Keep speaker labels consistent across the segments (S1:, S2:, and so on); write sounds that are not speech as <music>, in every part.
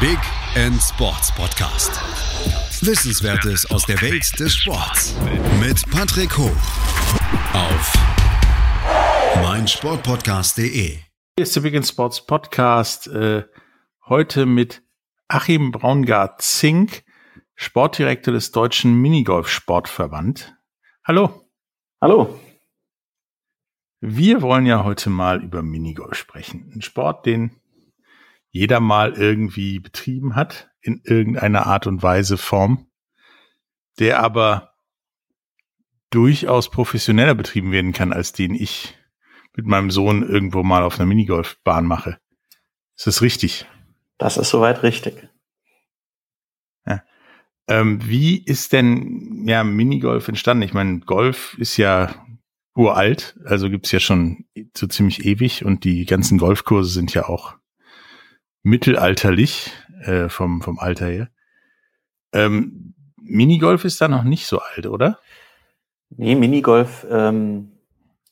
S1: Big End Sports Podcast. Wissenswertes aus der Welt des Sports mit Patrick Hoch auf meinsportpodcast.de.
S2: Hier ist der Big End Sports Podcast. Äh, heute mit Achim Braungart-Zink, Sportdirektor des Deutschen Minigolf-Sportverband. Hallo.
S3: Hallo.
S2: Wir wollen ja heute mal über Minigolf sprechen. Ein Sport, den jeder mal irgendwie betrieben hat, in irgendeiner Art und Weise, Form, der aber durchaus professioneller betrieben werden kann, als den ich mit meinem Sohn irgendwo mal auf einer Minigolfbahn mache. Ist das richtig?
S3: Das ist soweit richtig.
S2: Ja. Ähm, wie ist denn ja Minigolf entstanden? Ich meine, Golf ist ja uralt, also gibt's ja schon so ziemlich ewig und die ganzen Golfkurse sind ja auch mittelalterlich äh, vom, vom Alter her. Ähm, Minigolf ist da noch nicht so alt, oder?
S3: Nee, Minigolf ähm,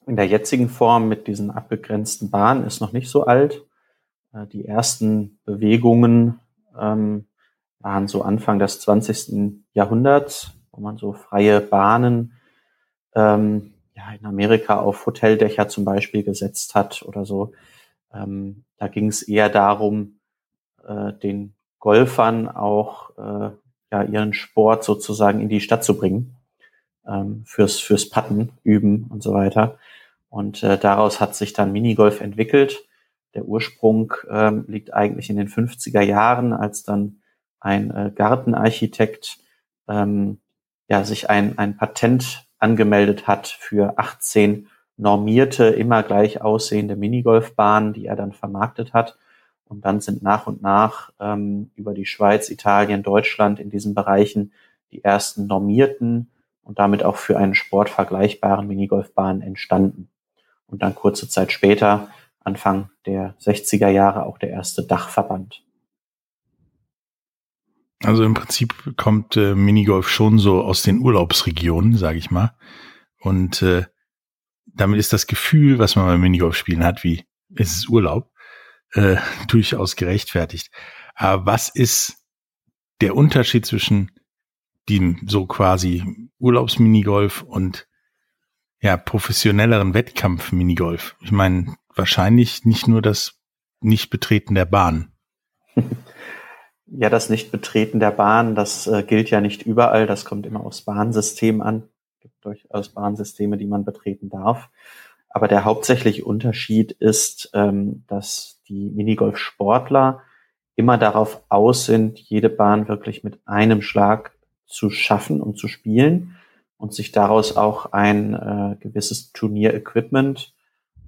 S3: in der jetzigen Form mit diesen abgegrenzten Bahnen ist noch nicht so alt. Äh, die ersten Bewegungen ähm, waren so Anfang des 20. Jahrhunderts, wo man so freie Bahnen ähm, ja, in Amerika auf Hoteldächer zum Beispiel gesetzt hat oder so. Ähm, da ging es eher darum, äh, den Golfern auch äh, ja, ihren Sport sozusagen in die Stadt zu bringen, ähm, fürs, fürs Patten, Üben und so weiter. Und äh, daraus hat sich dann Minigolf entwickelt. Der Ursprung ähm, liegt eigentlich in den 50er Jahren, als dann ein äh, Gartenarchitekt ähm, ja, sich ein, ein Patent angemeldet hat für 18 normierte, immer gleich aussehende Minigolfbahnen, die er dann vermarktet hat. Und dann sind nach und nach ähm, über die Schweiz, Italien, Deutschland in diesen Bereichen die ersten normierten und damit auch für einen Sport vergleichbaren Minigolfbahnen entstanden. Und dann kurze Zeit später, Anfang der 60er Jahre, auch der erste Dachverband.
S2: Also im Prinzip kommt äh, Minigolf schon so aus den Urlaubsregionen, sage ich mal. Und äh, damit ist das Gefühl, was man beim Minigolf spielen hat, wie es ist Urlaub, äh, <laughs> durchaus gerechtfertigt. Aber was ist der Unterschied zwischen dem so quasi Urlaubsminigolf und ja professionelleren Wettkampf-Minigolf? Ich meine, wahrscheinlich nicht nur das Nichtbetreten der Bahn. <laughs>
S3: Ja, das Nichtbetreten der Bahn, das äh, gilt ja nicht überall. Das kommt immer aufs Bahnsystem an. Gibt durchaus Bahnsysteme, die man betreten darf. Aber der hauptsächliche Unterschied ist, ähm, dass die Minigolf-Sportler immer darauf aus sind, jede Bahn wirklich mit einem Schlag zu schaffen und zu spielen und sich daraus auch ein äh, gewisses Turnierequipment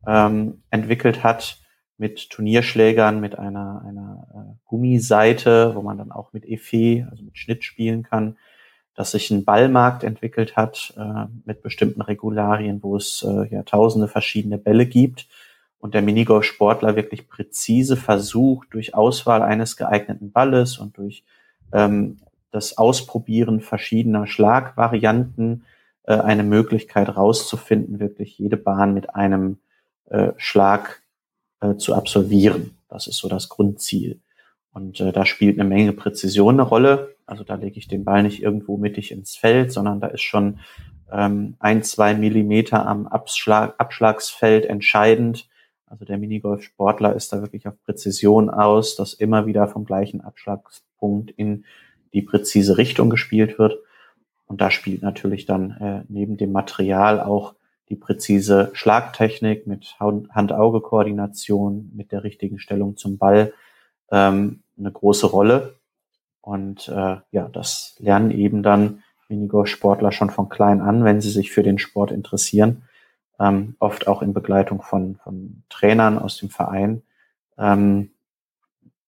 S3: ähm, entwickelt hat, mit Turnierschlägern, mit einer, einer äh, Gummiseite, wo man dann auch mit Effet, also mit Schnitt spielen kann, dass sich ein Ballmarkt entwickelt hat äh, mit bestimmten Regularien, wo es äh, ja tausende verschiedene Bälle gibt und der Minigolf-Sportler wirklich präzise versucht, durch Auswahl eines geeigneten Balles und durch ähm, das Ausprobieren verschiedener Schlagvarianten äh, eine Möglichkeit rauszufinden, wirklich jede Bahn mit einem äh, Schlag äh, zu absolvieren. Das ist so das Grundziel. Und äh, da spielt eine Menge Präzision eine Rolle. Also da lege ich den Ball nicht irgendwo mittig ins Feld, sondern da ist schon ähm, ein, zwei Millimeter am Abschlag, Abschlagsfeld entscheidend. Also der Minigolf-Sportler ist da wirklich auf Präzision aus, dass immer wieder vom gleichen Abschlagspunkt in die präzise Richtung gespielt wird. Und da spielt natürlich dann äh, neben dem Material auch die präzise Schlagtechnik mit Hand-Auge-Koordination, mit der richtigen Stellung zum Ball ähm, eine große Rolle. Und äh, ja, das lernen eben dann Minigolf-Sportler schon von klein an, wenn sie sich für den Sport interessieren. Ähm, oft auch in Begleitung von, von Trainern aus dem Verein, ähm,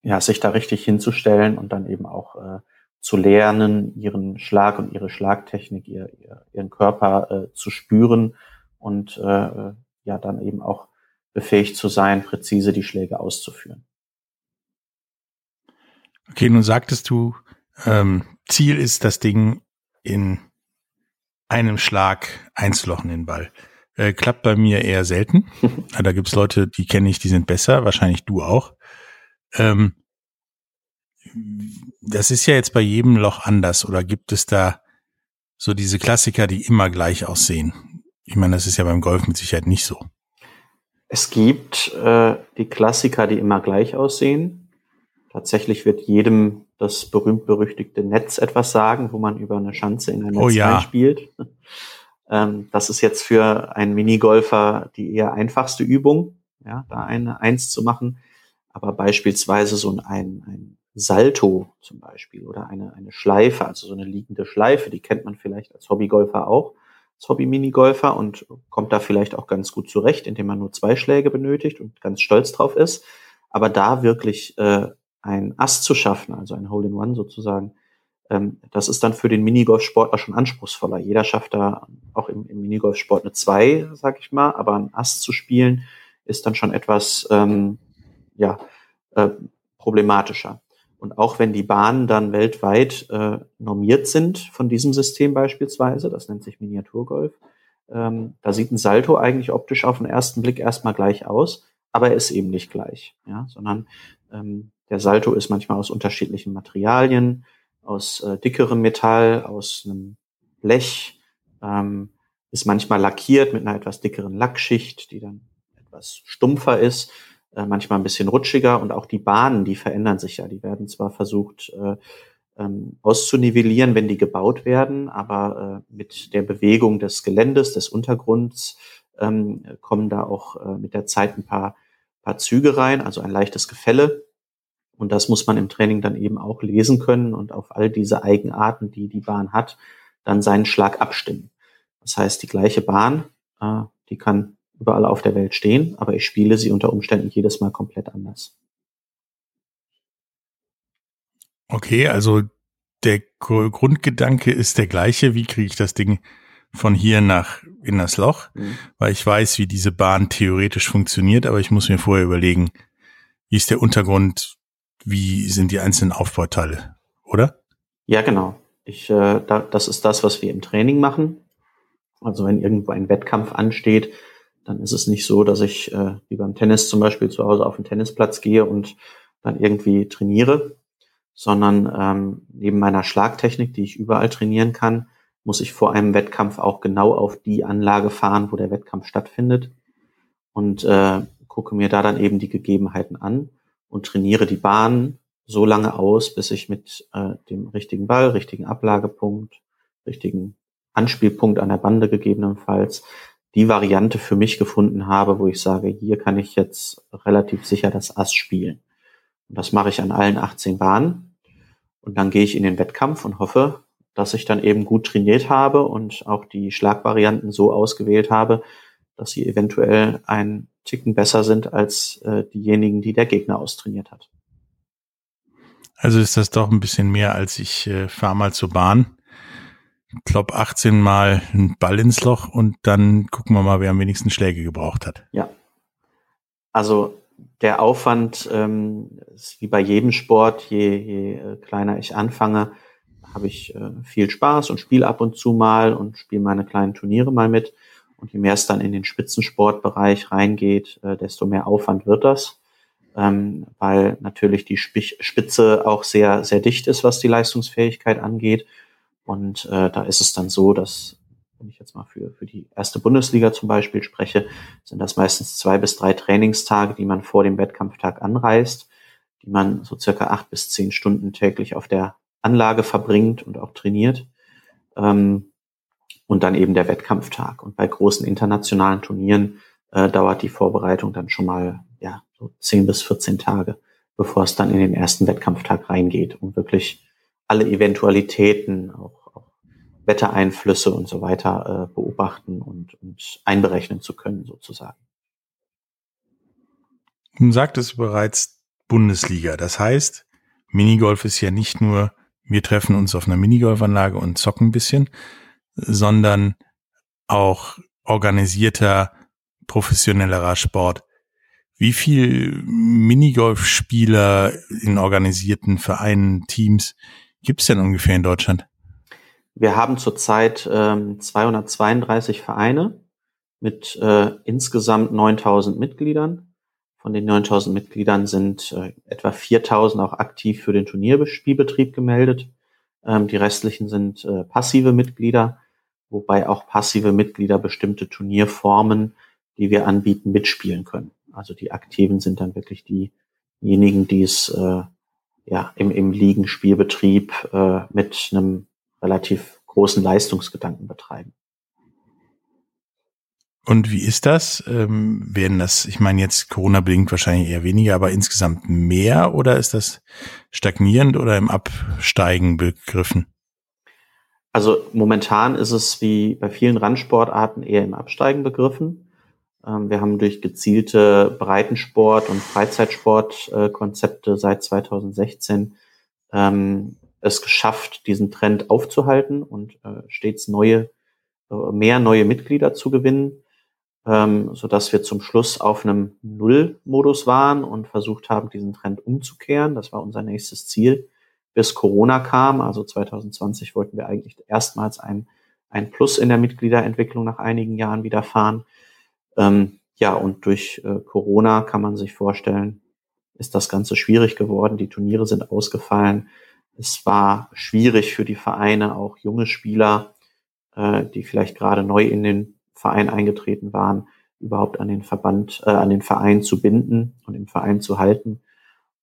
S3: ja, sich da richtig hinzustellen und dann eben auch äh, zu lernen, ihren Schlag und ihre Schlagtechnik, ihr, ihr, ihren Körper äh, zu spüren und äh, ja dann eben auch befähigt zu sein, präzise die Schläge auszuführen.
S2: Okay, nun sagtest du, ähm, Ziel ist das Ding in einem Schlag einzulochen, den Ball. Äh, klappt bei mir eher selten. <laughs> da gibt's Leute, die kenne ich, die sind besser, wahrscheinlich du auch. Ähm, das ist ja jetzt bei jedem Loch anders oder gibt es da so diese Klassiker, die immer gleich aussehen? Ich meine, das ist ja beim Golf mit Sicherheit nicht so.
S3: Es gibt äh, die Klassiker, die immer gleich aussehen. Tatsächlich wird jedem das berühmt-berüchtigte Netz etwas sagen, wo man über eine Schanze in ein oh Netz oh ja. spielt. <laughs> Ähm, das ist jetzt für einen Minigolfer die eher einfachste Übung, ja, da eine Eins zu machen. Aber beispielsweise so ein, ein Salto zum Beispiel oder eine, eine Schleife, also so eine liegende Schleife, die kennt man vielleicht als Hobbygolfer auch, als Hobby-Minigolfer und kommt da vielleicht auch ganz gut zurecht, indem man nur zwei Schläge benötigt und ganz stolz drauf ist. Aber da wirklich äh, ein Ass zu schaffen, also ein Hole-in-One sozusagen, ähm, das ist dann für den Minigolf-Sportler schon anspruchsvoller. Jeder schafft da auch im, im Minigolf-Sport eine zwei, sag ich mal, aber ein Ass zu spielen ist dann schon etwas ähm, ja, äh, problematischer. Und auch wenn die Bahnen dann weltweit äh, normiert sind von diesem System beispielsweise, das nennt sich Miniaturgolf, ähm, da sieht ein Salto eigentlich optisch auf den ersten Blick erstmal gleich aus, aber er ist eben nicht gleich, ja, sondern ähm, der Salto ist manchmal aus unterschiedlichen Materialien, aus äh, dickerem Metall, aus einem Blech, ähm, ist manchmal lackiert mit einer etwas dickeren Lackschicht, die dann etwas stumpfer ist äh, manchmal ein bisschen rutschiger und auch die Bahnen, die verändern sich ja. Die werden zwar versucht äh, ähm, auszunivellieren, wenn die gebaut werden, aber äh, mit der Bewegung des Geländes, des Untergrunds ähm, kommen da auch äh, mit der Zeit ein paar, paar Züge rein, also ein leichtes Gefälle. Und das muss man im Training dann eben auch lesen können und auf all diese Eigenarten, die die Bahn hat, dann seinen Schlag abstimmen. Das heißt, die gleiche Bahn, äh, die kann überall auf der Welt stehen, aber ich spiele sie unter Umständen jedes Mal komplett anders.
S2: Okay, also der Grundgedanke ist der gleiche. Wie kriege ich das Ding von hier nach in das Loch? Mhm. Weil ich weiß, wie diese Bahn theoretisch funktioniert, aber ich muss mir vorher überlegen, wie ist der Untergrund, wie sind die einzelnen Aufbauteile, oder?
S3: Ja, genau. Ich, äh, da, das ist das, was wir im Training machen. Also wenn irgendwo ein Wettkampf ansteht, dann ist es nicht so, dass ich äh, wie beim Tennis zum Beispiel zu Hause auf den Tennisplatz gehe und dann irgendwie trainiere, sondern ähm, neben meiner Schlagtechnik, die ich überall trainieren kann, muss ich vor einem Wettkampf auch genau auf die Anlage fahren, wo der Wettkampf stattfindet und äh, gucke mir da dann eben die Gegebenheiten an und trainiere die Bahn so lange aus, bis ich mit äh, dem richtigen Ball, richtigen Ablagepunkt, richtigen Anspielpunkt an der Bande gegebenenfalls die Variante für mich gefunden habe, wo ich sage, hier kann ich jetzt relativ sicher das Ass spielen. Und das mache ich an allen 18 Bahnen. Und dann gehe ich in den Wettkampf und hoffe, dass ich dann eben gut trainiert habe und auch die Schlagvarianten so ausgewählt habe, dass sie eventuell ein Ticken besser sind als äh, diejenigen, die der Gegner austrainiert hat.
S2: Also ist das doch ein bisschen mehr als ich äh, fahre mal zur Bahn glaube 18 Mal einen Ball ins Loch und dann gucken wir mal, wer am wenigsten Schläge gebraucht hat.
S3: Ja. Also der Aufwand ähm, ist wie bei jedem Sport, je, je äh, kleiner ich anfange, habe ich äh, viel Spaß und spiele ab und zu mal und spiele meine kleinen Turniere mal mit. Und je mehr es dann in den Spitzensportbereich reingeht, äh, desto mehr Aufwand wird das. Ähm, weil natürlich die Spitze auch sehr, sehr dicht ist, was die Leistungsfähigkeit angeht und äh, da ist es dann so, dass, wenn ich jetzt mal für, für die erste Bundesliga zum Beispiel spreche, sind das meistens zwei bis drei Trainingstage, die man vor dem Wettkampftag anreist, die man so circa acht bis zehn Stunden täglich auf der Anlage verbringt und auch trainiert. Ähm, und dann eben der Wettkampftag. Und bei großen internationalen Turnieren äh, dauert die Vorbereitung dann schon mal ja, so 10 bis 14 Tage, bevor es dann in den ersten Wettkampftag reingeht, um wirklich alle Eventualitäten, auch Wettereinflüsse und so weiter äh, beobachten und, und einberechnen zu können, sozusagen.
S2: Du sagtest bereits Bundesliga. Das heißt, Minigolf ist ja nicht nur, wir treffen uns auf einer Minigolfanlage und zocken ein bisschen, sondern auch organisierter, professionellerer Sport. Wie viel Minigolfspieler in organisierten Vereinen, Teams gibt es denn ungefähr in Deutschland?
S3: Wir haben zurzeit ähm, 232 Vereine mit äh, insgesamt 9000 Mitgliedern. Von den 9000 Mitgliedern sind äh, etwa 4000 auch aktiv für den Turnierspielbetrieb gemeldet. Ähm, die restlichen sind äh, passive Mitglieder, wobei auch passive Mitglieder bestimmte Turnierformen, die wir anbieten, mitspielen können. Also die Aktiven sind dann wirklich diejenigen, die es äh, ja, im, im Ligenspielbetrieb äh, mit einem relativ großen Leistungsgedanken betreiben.
S2: Und wie ist das? Ähm, werden das, ich meine jetzt Corona-bedingt wahrscheinlich eher weniger, aber insgesamt mehr oder ist das stagnierend oder im Absteigen begriffen?
S3: Also momentan ist es wie bei vielen Randsportarten eher im Absteigen begriffen. Ähm, wir haben durch gezielte Breitensport- und Freizeitsportkonzepte seit 2016 ähm, es geschafft, diesen Trend aufzuhalten und äh, stets neue, äh, mehr neue Mitglieder zu gewinnen ähm, so dass wir zum Schluss auf einem Null-Modus waren und versucht haben, diesen Trend umzukehren. Das war unser nächstes Ziel, bis Corona kam. Also 2020 wollten wir eigentlich erstmals ein, ein Plus in der Mitgliederentwicklung nach einigen Jahren wieder fahren. Ähm, ja, und durch äh, Corona kann man sich vorstellen, ist das Ganze schwierig geworden. Die Turniere sind ausgefallen. Es war schwierig für die Vereine, auch junge Spieler, äh, die vielleicht gerade neu in den Verein eingetreten waren, überhaupt an den Verband, äh, an den Verein zu binden und im Verein zu halten.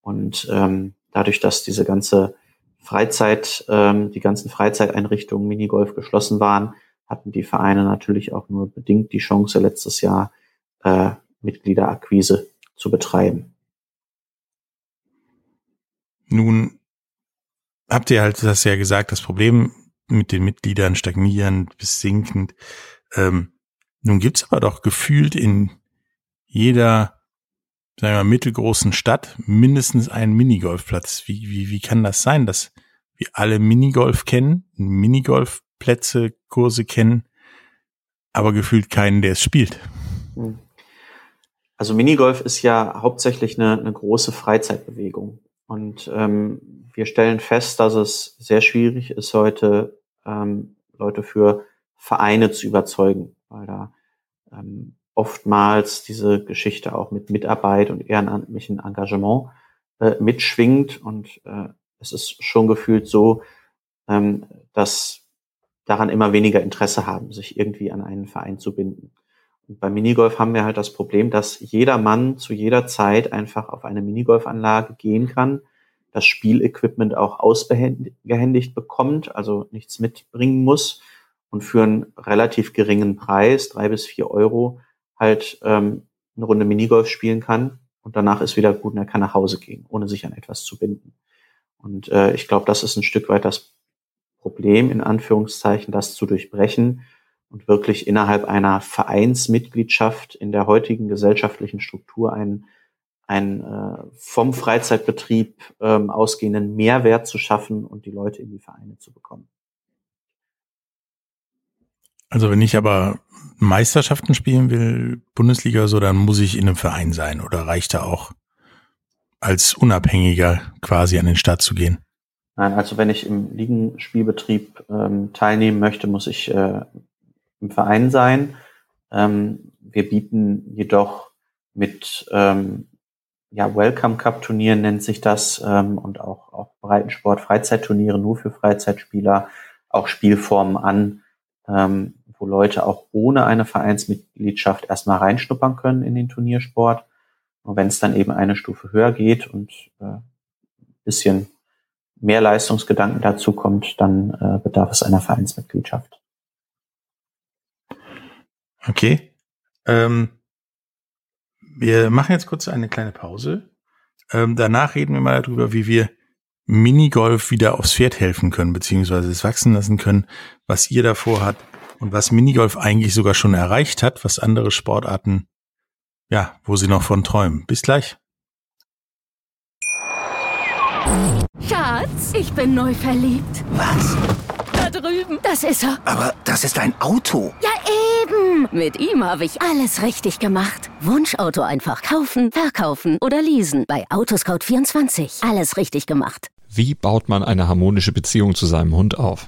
S3: Und ähm, dadurch, dass diese ganze Freizeit, ähm, die ganzen Freizeiteinrichtungen Minigolf geschlossen waren, hatten die Vereine natürlich auch nur bedingt die Chance, letztes Jahr äh, Mitgliederakquise zu betreiben.
S2: Nun habt ihr halt das ja gesagt, das Problem mit den Mitgliedern stagnierend bis sinkend. Ähm, nun gibt's aber doch gefühlt in jeder, sagen wir mal, mittelgroßen Stadt mindestens einen Minigolfplatz. Wie, wie, wie kann das sein, dass wir alle Minigolf kennen, Minigolfplätze, Kurse kennen, aber gefühlt keinen, der es spielt? Hm.
S3: Also Minigolf ist ja hauptsächlich eine, eine große Freizeitbewegung. Und ähm, wir stellen fest, dass es sehr schwierig ist, heute ähm, Leute für Vereine zu überzeugen weil da ähm, oftmals diese Geschichte auch mit Mitarbeit und ehrenamtlichen Engagement äh, mitschwingt und äh, es ist schon gefühlt so, ähm, dass daran immer weniger Interesse haben, sich irgendwie an einen Verein zu binden. Und beim Minigolf haben wir halt das Problem, dass jeder Mann zu jeder Zeit einfach auf eine Minigolfanlage gehen kann, das Spielequipment auch ausgehändigt bekommt, also nichts mitbringen muss und für einen relativ geringen Preis, drei bis vier Euro, halt ähm, eine Runde Minigolf spielen kann und danach ist wieder gut und er kann nach Hause gehen, ohne sich an etwas zu binden. Und äh, ich glaube, das ist ein Stück weit das Problem, in Anführungszeichen, das zu durchbrechen und wirklich innerhalb einer Vereinsmitgliedschaft in der heutigen gesellschaftlichen Struktur einen, einen äh, vom Freizeitbetrieb ähm, ausgehenden Mehrwert zu schaffen und die Leute in die Vereine zu bekommen.
S2: Also wenn ich aber Meisterschaften spielen will, Bundesliga so, dann muss ich in einem Verein sein oder reicht da auch als Unabhängiger quasi an den Start zu gehen?
S3: Nein, also wenn ich im Ligenspielbetrieb ähm, teilnehmen möchte, muss ich äh, im Verein sein. Ähm, wir bieten jedoch mit ähm, ja, Welcome Cup Turnieren nennt sich das ähm, und auch, auch Breitensport Freizeitturniere nur für Freizeitspieler auch Spielformen an, ähm, wo Leute auch ohne eine Vereinsmitgliedschaft erstmal reinschnuppern können in den Turniersport. Und wenn es dann eben eine Stufe höher geht und äh, bisschen mehr Leistungsgedanken dazu kommt, dann äh, bedarf es einer Vereinsmitgliedschaft.
S2: Okay. Ähm, wir machen jetzt kurz eine kleine Pause. Ähm, danach reden wir mal darüber, wie wir Minigolf wieder aufs Pferd helfen können, beziehungsweise es wachsen lassen können, was ihr davor hat und was Minigolf eigentlich sogar schon erreicht hat, was andere Sportarten, ja, wo sie noch von träumen. Bis gleich.
S4: Schatz, ich bin neu verliebt.
S5: Was?
S4: Da drüben. Das ist er.
S5: Aber das ist ein Auto.
S4: Ja, eben. Mit ihm habe ich alles richtig gemacht. Wunschauto einfach kaufen, verkaufen oder leasen. Bei Autoscout24. Alles richtig gemacht.
S6: Wie baut man eine harmonische Beziehung zu seinem Hund auf?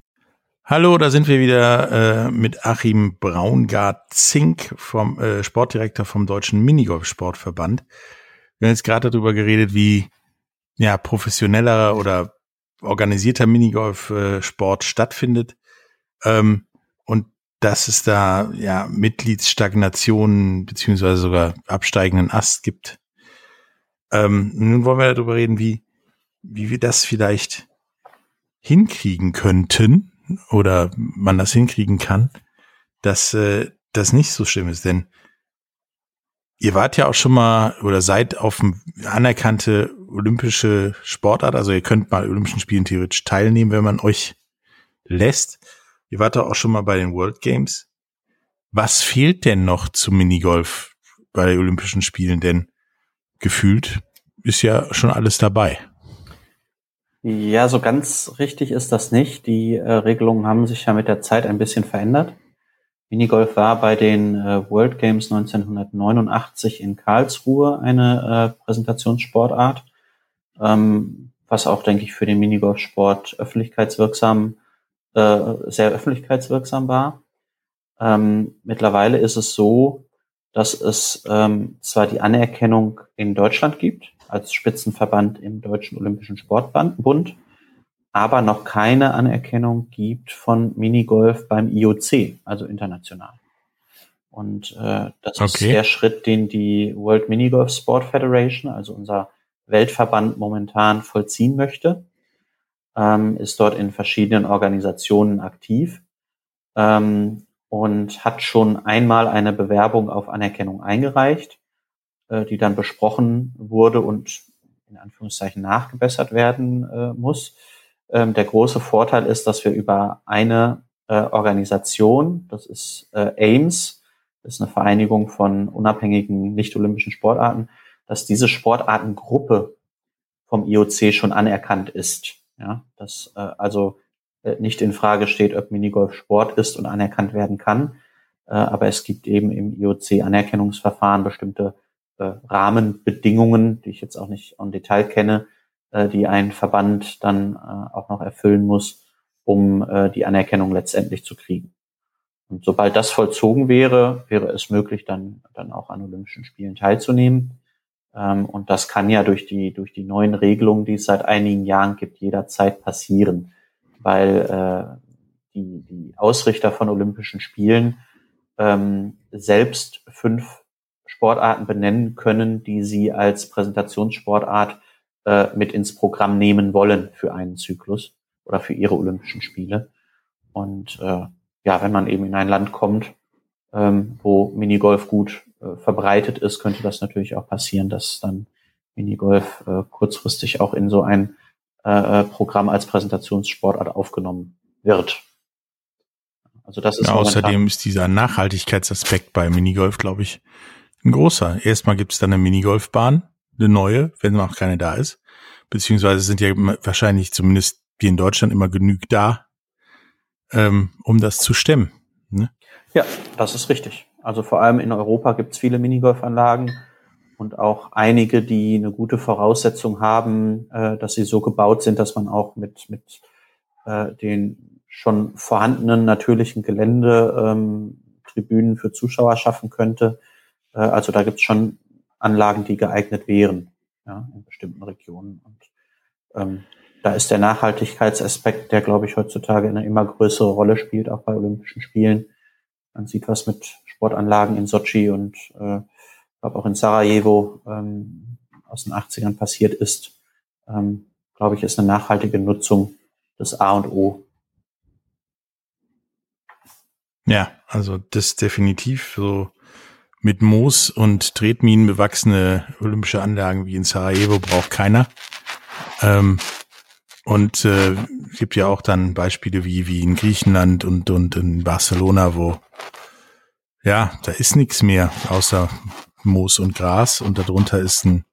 S2: Hallo, da sind wir wieder äh, mit Achim Braungart-Zink, vom äh, Sportdirektor vom Deutschen Minigolf-Sportverband. Wir haben jetzt gerade darüber geredet, wie ja professioneller oder organisierter Minigolf-Sport stattfindet. Ähm, und dass es da ja Mitgliedsstagnationen beziehungsweise sogar absteigenden Ast gibt. Ähm, nun wollen wir darüber reden, wie, wie wir das vielleicht hinkriegen könnten oder man das hinkriegen kann, dass äh, das nicht so schlimm ist. Denn ihr wart ja auch schon mal oder seid auf anerkannte olympische Sportart, also ihr könnt mal Olympischen Spielen theoretisch teilnehmen, wenn man euch lässt. Ihr wart doch auch schon mal bei den World Games. Was fehlt denn noch zum Minigolf bei Olympischen Spielen? Denn gefühlt ist ja schon alles dabei.
S3: Ja, so ganz richtig ist das nicht. Die äh, Regelungen haben sich ja mit der Zeit ein bisschen verändert. Minigolf war bei den äh, World Games 1989 in Karlsruhe eine äh, Präsentationssportart, ähm, was auch, denke ich, für den Minigolfsport öffentlichkeitswirksam, äh, sehr öffentlichkeitswirksam war. Ähm, mittlerweile ist es so, dass es ähm, zwar die Anerkennung in Deutschland gibt, als Spitzenverband im Deutschen Olympischen Sportbund, aber noch keine Anerkennung gibt von Minigolf beim IOC, also international. Und äh, das okay. ist der Schritt, den die World Minigolf Sport Federation, also unser Weltverband momentan vollziehen möchte, ähm, ist dort in verschiedenen Organisationen aktiv ähm, und hat schon einmal eine Bewerbung auf Anerkennung eingereicht, äh, die dann besprochen wurde und in Anführungszeichen nachgebessert werden äh, muss. Ähm, der große Vorteil ist, dass wir über eine äh, Organisation, das ist äh, AIMS, das ist eine Vereinigung von unabhängigen nicht-olympischen Sportarten, dass diese Sportartengruppe vom IOC schon anerkannt ist. Ja, dass äh, also äh, nicht in Frage steht, ob Minigolf Sport ist und anerkannt werden kann. Äh, aber es gibt eben im IOC-Anerkennungsverfahren bestimmte äh, Rahmenbedingungen, die ich jetzt auch nicht im Detail kenne, äh, die ein Verband dann äh, auch noch erfüllen muss, um äh, die Anerkennung letztendlich zu kriegen. Und sobald das vollzogen wäre, wäre es möglich, dann, dann auch an Olympischen Spielen teilzunehmen. Ähm, und das kann ja durch die, durch die neuen Regelungen, die es seit einigen Jahren gibt, jederzeit passieren, weil äh, die, die Ausrichter von Olympischen Spielen ähm, selbst fünf Sportarten benennen können, die sie als Präsentationssportart äh, mit ins Programm nehmen wollen für einen Zyklus oder für ihre Olympischen Spiele. Und äh, ja, wenn man eben in ein Land kommt, ähm, wo Minigolf gut äh, verbreitet ist, könnte das natürlich auch passieren, dass dann Minigolf äh, kurzfristig auch in so ein äh, äh Programm als Präsentationssportart aufgenommen wird.
S2: Also das ist ja, außerdem ist dieser Nachhaltigkeitsaspekt bei Minigolf, glaube ich, ein großer. Erstmal gibt es dann eine Minigolfbahn, eine neue, wenn noch keine da ist. Beziehungsweise sind ja wahrscheinlich zumindest wie in Deutschland immer genug da, ähm, um das zu stemmen. Ne?
S3: Ja, das ist richtig. Also vor allem in Europa gibt es viele Minigolfanlagen und auch einige, die eine gute Voraussetzung haben, äh, dass sie so gebaut sind, dass man auch mit, mit äh, den schon vorhandenen natürlichen Gelände ähm, Tribünen für Zuschauer schaffen könnte. Äh, also da gibt es schon Anlagen, die geeignet wären, ja, in bestimmten Regionen. Und ähm, da ist der Nachhaltigkeitsaspekt, der, glaube ich, heutzutage eine immer größere Rolle spielt, auch bei Olympischen Spielen. Man sieht, was mit Sportanlagen in Sochi und äh, glaube auch in Sarajevo ähm, aus den 80ern passiert ist. Ähm, glaube ich, ist eine nachhaltige Nutzung des A und O.
S2: Ja, also das definitiv so mit Moos und Tretminen bewachsene olympische Anlagen wie in Sarajevo braucht keiner. Ähm, und äh, gibt ja auch dann Beispiele wie, wie in Griechenland und, und in Barcelona, wo ja, da ist nichts mehr außer Moos und Gras und darunter ist ein,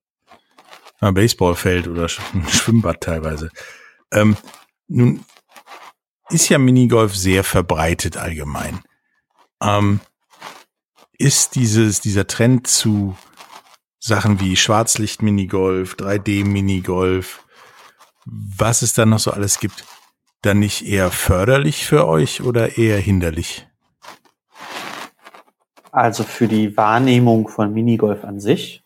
S2: ein Baseballfeld oder ein <laughs> Schwimmbad teilweise. Ähm, Nun ist ja Minigolf sehr verbreitet allgemein. Ähm, ist dieses, dieser Trend zu Sachen wie Schwarzlicht-Minigolf, 3D-Minigolf, was es da noch so alles gibt, dann nicht eher förderlich für euch oder eher hinderlich?
S3: Also für die Wahrnehmung von Minigolf an sich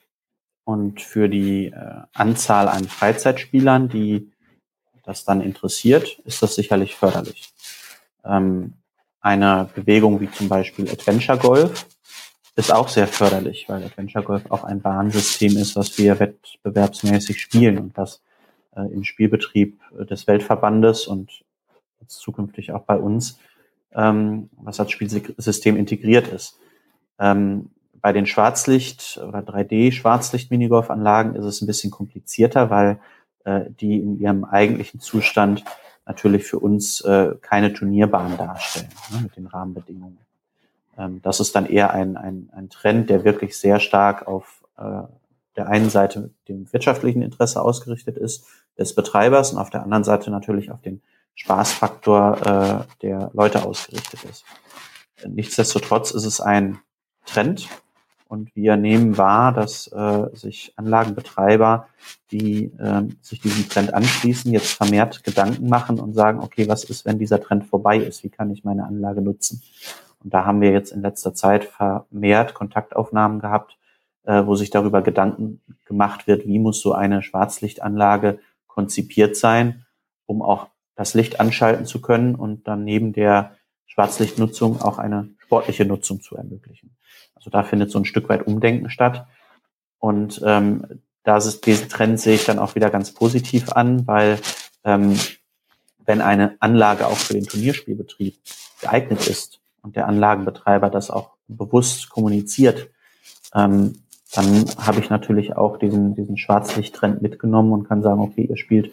S3: und für die äh, Anzahl an Freizeitspielern, die das dann interessiert, ist das sicherlich förderlich. Ähm, eine Bewegung wie zum Beispiel Adventure Golf ist auch sehr förderlich, weil Adventure Golf auch ein Bahnsystem ist, was wir wettbewerbsmäßig spielen und das äh, im Spielbetrieb des Weltverbandes und jetzt zukünftig auch bei uns, ähm, was als Spielsystem integriert ist. Ähm, bei den Schwarzlicht- oder 3D-Schwarzlicht-Minigolf-Anlagen ist es ein bisschen komplizierter, weil äh, die in ihrem eigentlichen Zustand natürlich für uns äh, keine Turnierbahn darstellen ne, mit den Rahmenbedingungen. Ähm, das ist dann eher ein, ein, ein Trend, der wirklich sehr stark auf äh, der einen Seite dem wirtschaftlichen Interesse ausgerichtet ist, des Betreibers und auf der anderen Seite natürlich auf den Spaßfaktor äh, der Leute ausgerichtet ist. Nichtsdestotrotz ist es ein Trend und wir nehmen wahr, dass äh, sich Anlagenbetreiber, die äh, sich diesem Trend anschließen, jetzt vermehrt Gedanken machen und sagen, okay, was ist, wenn dieser Trend vorbei ist? Wie kann ich meine Anlage nutzen? Und da haben wir jetzt in letzter Zeit vermehrt Kontaktaufnahmen gehabt, äh, wo sich darüber Gedanken gemacht wird, wie muss so eine Schwarzlichtanlage konzipiert sein, um auch das Licht anschalten zu können und dann neben der Schwarzlichtnutzung auch eine sportliche Nutzung zu ermöglichen. Also da findet so ein Stück weit Umdenken statt. Und ähm, da ist diesen Trend sehe ich dann auch wieder ganz positiv an, weil ähm, wenn eine Anlage auch für den Turnierspielbetrieb geeignet ist, und der Anlagenbetreiber das auch bewusst kommuniziert, ähm, dann habe ich natürlich auch diesen, diesen Schwarzlicht-Trend mitgenommen und kann sagen, okay, ihr spielt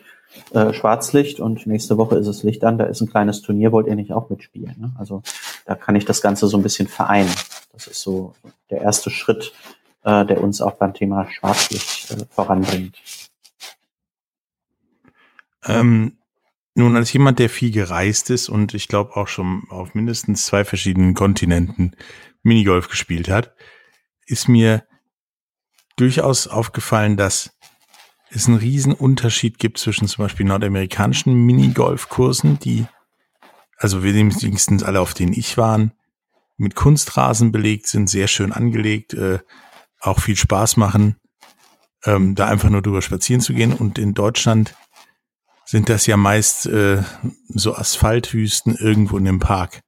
S3: äh, Schwarzlicht und nächste Woche ist es Licht an, da ist ein kleines Turnier, wollt ihr nicht auch mitspielen? Ne? Also da kann ich das Ganze so ein bisschen vereinen. Das ist so der erste Schritt, äh, der uns auch beim Thema Schwarzlicht äh, voranbringt.
S2: Ähm, nun, als jemand, der viel gereist ist und ich glaube auch schon auf mindestens zwei verschiedenen Kontinenten Minigolf gespielt hat, ist mir durchaus aufgefallen, dass es einen riesen Unterschied gibt zwischen zum Beispiel nordamerikanischen Minigolfkursen, die, also wenigstens alle, auf denen ich waren, mit Kunstrasen belegt sind, sehr schön angelegt, äh, auch viel Spaß machen, ähm, da einfach nur drüber spazieren zu gehen. Und in Deutschland sind das ja meist äh, so Asphaltwüsten irgendwo in dem Park.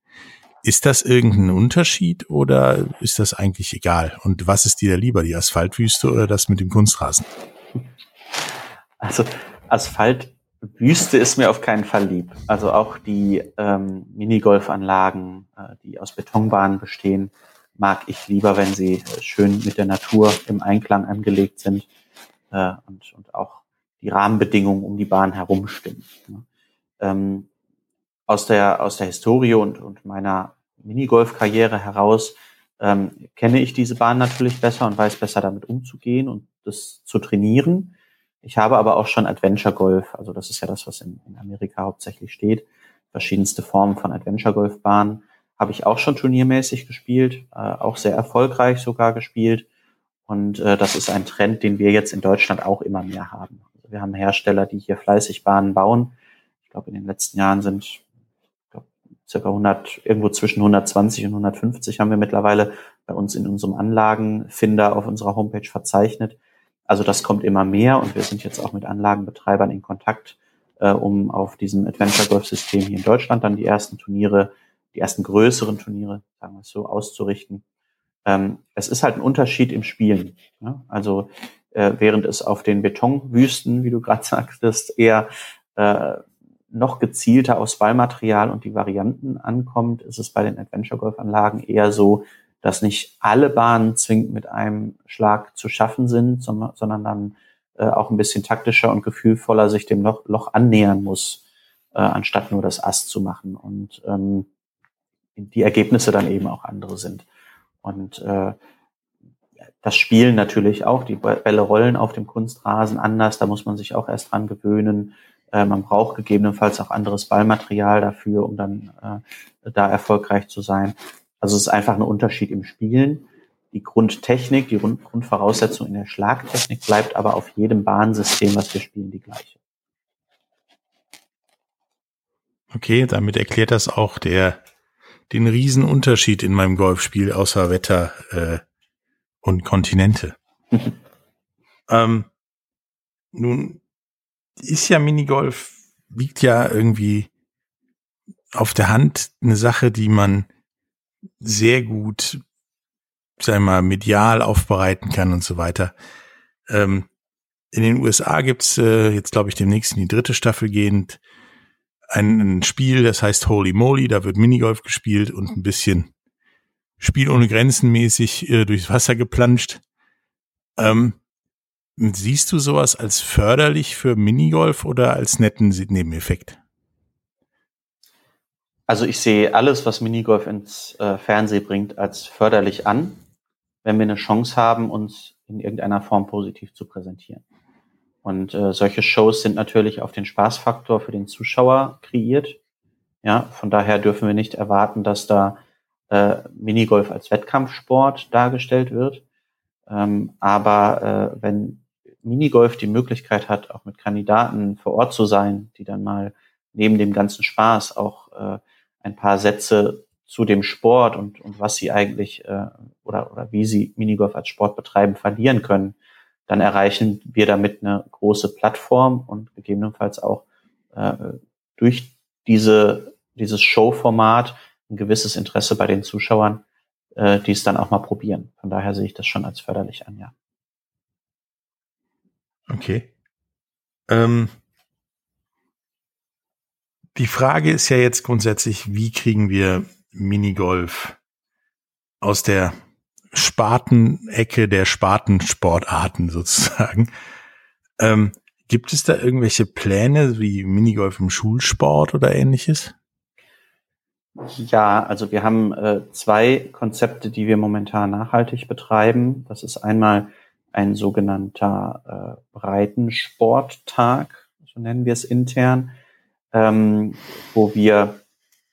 S2: Ist das irgendein Unterschied oder ist das eigentlich egal? Und was ist dir lieber, die Asphaltwüste oder das mit dem Kunstrasen?
S3: Also Asphaltwüste ist mir auf keinen Fall lieb. Also auch die ähm, Minigolfanlagen, äh, die aus Betonbahnen bestehen, mag ich lieber, wenn sie schön mit der Natur im Einklang angelegt sind äh, und, und auch die Rahmenbedingungen um die Bahn herum stimmen. Ähm, aus der, aus der Historie und, und meiner Minigolf-Karriere heraus ähm, kenne ich diese Bahn natürlich besser und weiß besser damit umzugehen und das zu trainieren. Ich habe aber auch schon Adventure Golf, also das ist ja das, was in, in Amerika hauptsächlich steht, verschiedenste Formen von Adventure Golf Bahnen, habe ich auch schon turniermäßig gespielt, äh, auch sehr erfolgreich sogar gespielt. Und äh, das ist ein Trend, den wir jetzt in Deutschland auch immer mehr haben. Wir haben Hersteller, die hier fleißig Bahnen bauen. Ich glaube, in den letzten Jahren sind glaub, circa 100, irgendwo zwischen 120 und 150 haben wir mittlerweile bei uns in unserem Anlagenfinder auf unserer Homepage verzeichnet. Also das kommt immer mehr und wir sind jetzt auch mit Anlagenbetreibern in Kontakt, äh, um auf diesem Adventure Golf System hier in Deutschland dann die ersten Turniere, die ersten größeren Turniere, sagen wir es so, auszurichten. Ähm, es ist halt ein Unterschied im Spielen. Ja? Also äh, während es auf den Betonwüsten, wie du gerade <laughs> sagtest, eher äh, noch gezielter aufs Ballmaterial und die Varianten ankommt, ist es bei den Adventure Golf Anlagen eher so, dass nicht alle Bahnen zwingend mit einem Schlag zu schaffen sind, sondern dann äh, auch ein bisschen taktischer und gefühlvoller sich dem Loch, Loch annähern muss, äh, anstatt nur das Ast zu machen und ähm, die Ergebnisse dann eben auch andere sind. Und äh, das Spielen natürlich auch. Die Bälle rollen auf dem Kunstrasen anders. Da muss man sich auch erst dran gewöhnen. Äh, man braucht gegebenenfalls auch anderes Ballmaterial dafür, um dann äh, da erfolgreich zu sein. Also es ist einfach ein Unterschied im Spielen. Die Grundtechnik, die Grundvoraussetzung in der Schlagtechnik bleibt aber auf jedem Bahnsystem, was wir spielen, die gleiche.
S2: Okay, damit erklärt das auch der den Riesenunterschied in meinem Golfspiel außer Wetter äh, und Kontinente. <laughs> ähm, nun ist ja Minigolf, liegt ja irgendwie auf der Hand eine Sache, die man sehr gut, sagen wir mal, medial aufbereiten kann und so weiter. Ähm, in den USA gibt's äh, jetzt, glaube ich, demnächst in die dritte Staffel gehend ein Spiel, das heißt Holy Moly, da wird Minigolf gespielt und ein bisschen Spiel ohne Grenzen mäßig äh, durchs Wasser geplanscht. Ähm, siehst du sowas als förderlich für Minigolf oder als netten Nebeneffekt?
S3: Also ich sehe alles, was Minigolf ins äh, Fernsehen bringt, als förderlich an, wenn wir eine Chance haben, uns in irgendeiner Form positiv zu präsentieren. Und äh, solche Shows sind natürlich auf den Spaßfaktor für den Zuschauer kreiert. Ja, von daher dürfen wir nicht erwarten, dass da äh, Minigolf als Wettkampfsport dargestellt wird. Ähm, aber äh, wenn Minigolf die Möglichkeit hat, auch mit Kandidaten vor Ort zu sein, die dann mal neben dem ganzen Spaß auch äh, ein paar Sätze zu dem Sport und, und was sie eigentlich äh, oder, oder wie sie Minigolf als Sport betreiben, verlieren können, dann erreichen wir damit eine große Plattform und gegebenenfalls auch äh, durch diese, dieses Showformat ein gewisses Interesse bei den Zuschauern, äh, die es dann auch mal probieren. Von daher sehe ich das schon als förderlich an, ja.
S2: Okay. Ähm, die Frage ist ja jetzt grundsätzlich, wie kriegen wir Minigolf aus der Spartenecke der Spartensportarten sozusagen. Ähm, gibt es da irgendwelche Pläne wie Minigolf im Schulsport oder ähnliches?
S3: Ja, also wir haben äh, zwei Konzepte, die wir momentan nachhaltig betreiben. Das ist einmal ein sogenannter äh, Breitensporttag, so nennen wir es intern, ähm, wo wir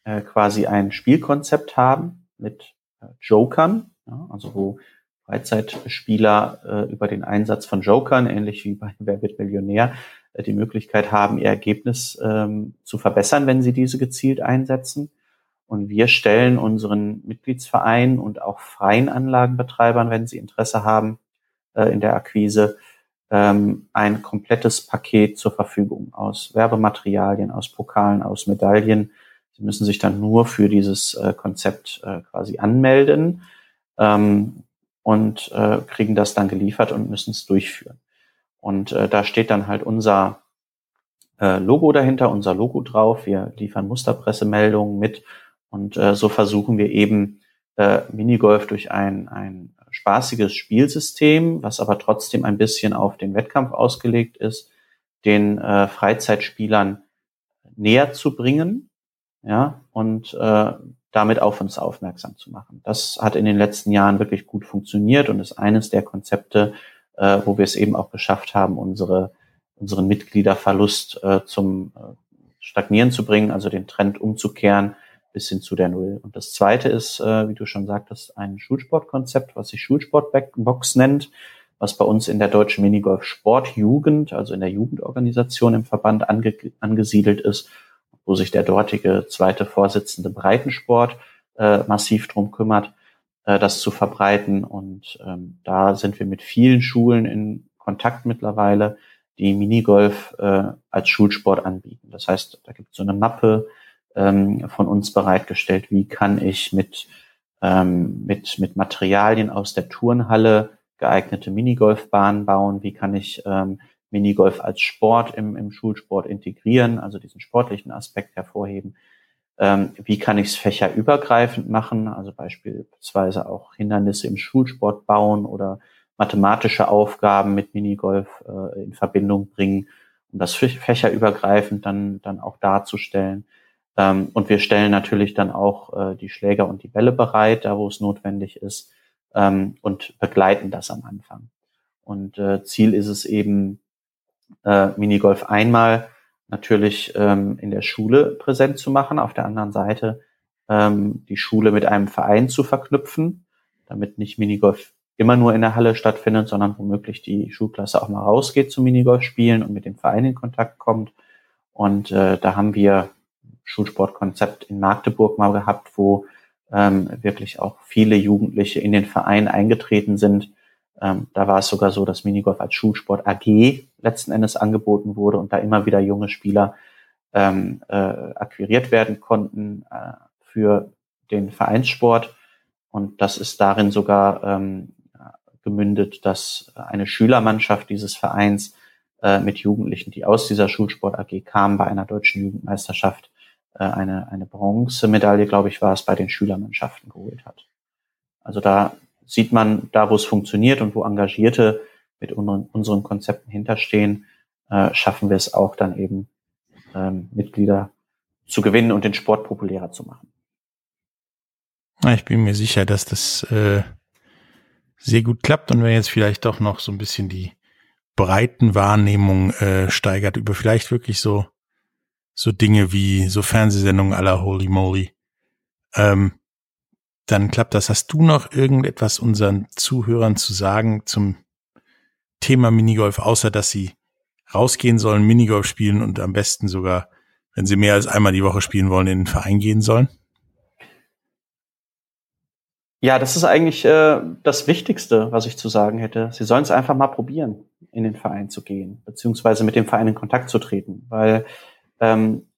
S3: äh, quasi ein Spielkonzept haben mit äh, Jokern, ja, also wo Freizeitspieler äh, über den Einsatz von Jokern, ähnlich wie bei Wer wird Millionär, äh, die Möglichkeit haben, ihr Ergebnis ähm, zu verbessern, wenn sie diese gezielt einsetzen. Und wir stellen unseren Mitgliedsvereinen und auch freien Anlagenbetreibern, wenn sie Interesse haben äh, in der Akquise, ähm, ein komplettes Paket zur Verfügung aus Werbematerialien, aus Pokalen, aus Medaillen. Sie müssen sich dann nur für dieses äh, Konzept äh, quasi anmelden ähm, und äh, kriegen das dann geliefert und müssen es durchführen. Und äh, da steht dann halt unser äh, Logo dahinter, unser Logo drauf. Wir liefern Musterpressemeldungen mit und äh, so versuchen wir eben äh, Minigolf durch ein, ein spaßiges Spielsystem, was aber trotzdem ein bisschen auf den Wettkampf ausgelegt ist, den äh, Freizeitspielern näher zu bringen, ja, und äh, damit auf uns aufmerksam zu machen. Das hat in den letzten Jahren wirklich gut funktioniert und ist eines der Konzepte, äh, wo wir es eben auch geschafft haben, unsere, unseren Mitgliederverlust äh, zum äh, Stagnieren zu bringen, also den Trend umzukehren bis hin zu der Null. Und das zweite ist, äh, wie du schon sagtest, ein Schulsportkonzept, was sich Schulsportbox nennt, was bei uns in der deutschen Minigolf Sportjugend, also in der Jugendorganisation im Verband ange angesiedelt ist wo sich der dortige zweite Vorsitzende Breitensport äh, massiv drum kümmert, äh, das zu verbreiten. Und ähm, da sind wir mit vielen Schulen in Kontakt mittlerweile, die Minigolf äh, als Schulsport anbieten. Das heißt, da gibt es so eine Mappe ähm, von uns bereitgestellt, wie kann ich mit, ähm, mit, mit Materialien aus der Turnhalle geeignete Minigolfbahnen bauen, wie kann ich ähm, Minigolf als Sport im, im Schulsport integrieren, also diesen sportlichen Aspekt hervorheben. Ähm, wie kann ich es fächerübergreifend machen, also beispielsweise auch Hindernisse im Schulsport bauen oder mathematische Aufgaben mit Minigolf äh, in Verbindung bringen, um das fächerübergreifend dann, dann auch darzustellen. Ähm, und wir stellen natürlich dann auch äh, die Schläger und die Bälle bereit, da wo es notwendig ist, ähm, und begleiten das am Anfang. Und äh, Ziel ist es eben, äh, Minigolf einmal natürlich ähm, in der Schule präsent zu machen, auf der anderen Seite ähm, die Schule mit einem Verein zu verknüpfen, damit nicht Minigolf immer nur in der Halle stattfindet, sondern womöglich die Schulklasse auch mal rausgeht zum Minigolf spielen und mit dem Verein in Kontakt kommt. Und äh, da haben wir Schulsportkonzept in Magdeburg mal gehabt, wo ähm, wirklich auch viele Jugendliche in den Verein eingetreten sind. Ähm, da war es sogar so, dass Minigolf als Schulsport AG letzten Endes angeboten wurde und da immer wieder junge Spieler ähm, äh, akquiriert werden konnten äh, für den Vereinssport. Und das ist darin sogar ähm, gemündet, dass eine Schülermannschaft dieses Vereins äh, mit Jugendlichen, die aus dieser Schulsport AG kamen, bei einer deutschen Jugendmeisterschaft äh, eine, eine Bronzemedaille, glaube ich, war es, bei den Schülermannschaften geholt hat. Also da sieht man, da wo es funktioniert und wo Engagierte mit unseren, unseren Konzepten hinterstehen, äh, schaffen wir es auch dann eben, ähm, Mitglieder zu gewinnen und den Sport populärer zu machen.
S2: Ich bin mir sicher, dass das äh, sehr gut klappt und wenn jetzt vielleicht doch noch so ein bisschen die Breitenwahrnehmung äh, steigert über vielleicht wirklich so so Dinge wie so Fernsehsendungen aller Holy Moly, ähm, dann klappt das. Hast du noch irgendetwas unseren Zuhörern zu sagen zum Thema Minigolf, außer dass sie rausgehen sollen, Minigolf spielen und am besten sogar, wenn sie mehr als einmal die Woche spielen wollen, in den Verein gehen sollen?
S3: Ja, das ist eigentlich äh, das Wichtigste, was ich zu sagen hätte. Sie sollen es einfach mal probieren, in den Verein zu gehen, beziehungsweise mit dem Verein in Kontakt zu treten, weil ähm,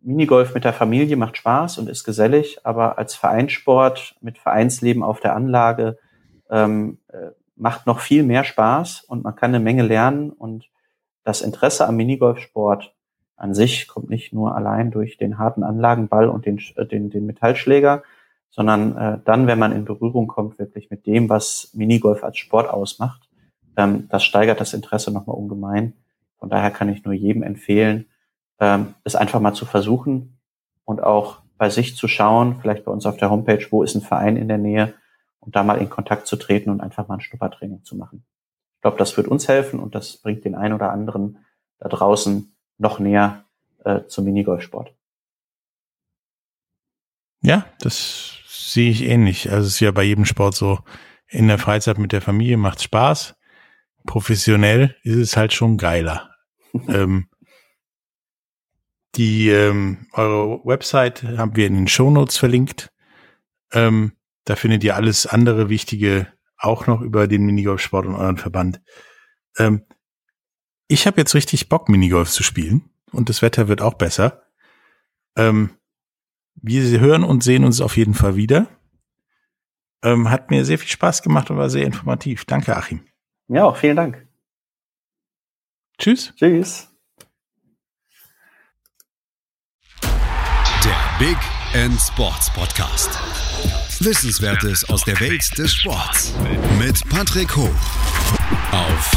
S3: Minigolf mit der Familie macht Spaß und ist gesellig, aber als Vereinssport mit Vereinsleben auf der Anlage ähm, äh, macht noch viel mehr Spaß und man kann eine Menge lernen und das Interesse am Minigolfsport an sich kommt nicht nur allein durch den harten Anlagenball und den, äh, den, den Metallschläger, sondern äh, dann, wenn man in Berührung kommt, wirklich mit dem, was Minigolf als Sport ausmacht, ähm, das steigert das Interesse nochmal ungemein. Von daher kann ich nur jedem empfehlen, ähm, es einfach mal zu versuchen und auch bei sich zu schauen, vielleicht bei uns auf der Homepage, wo ist ein Verein in der Nähe und da mal in Kontakt zu treten und einfach mal ein Schnuppertraining zu machen. Ich glaube, das wird uns helfen und das bringt den einen oder anderen da draußen noch näher äh, zum Minigolfsport.
S2: Ja, das sehe ich ähnlich. Also es ist ja bei jedem Sport so, in der Freizeit mit der Familie macht Spaß. Professionell ist es halt schon geiler. <laughs> ähm, die ähm, eure Website haben wir in den Shownotes verlinkt. Ähm, da findet ihr alles andere Wichtige auch noch über den Minigolfsport und euren Verband. Ähm, ich habe jetzt richtig Bock, Minigolf zu spielen und das Wetter wird auch besser. Ähm, wir hören und sehen uns auf jeden Fall wieder. Ähm, hat mir sehr viel Spaß gemacht und war sehr informativ. Danke, Achim.
S3: Ja, auch vielen Dank.
S2: Tschüss.
S3: Tschüss.
S1: Der Big End Sports Podcast. Wissenswertes aus der Welt des Sports. Mit Patrick Hoch. Auf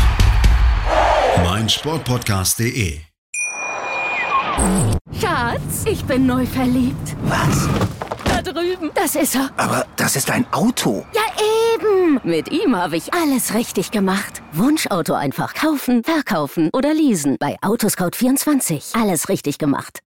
S1: meinsportpodcast.de.
S4: Schatz, ich bin neu verliebt.
S5: Was?
S4: Da drüben. Das ist er.
S5: Aber das ist ein Auto.
S4: Ja, eben. Mit ihm habe ich alles richtig gemacht. Wunschauto einfach kaufen, verkaufen oder leasen. Bei Autoscout24. Alles richtig gemacht.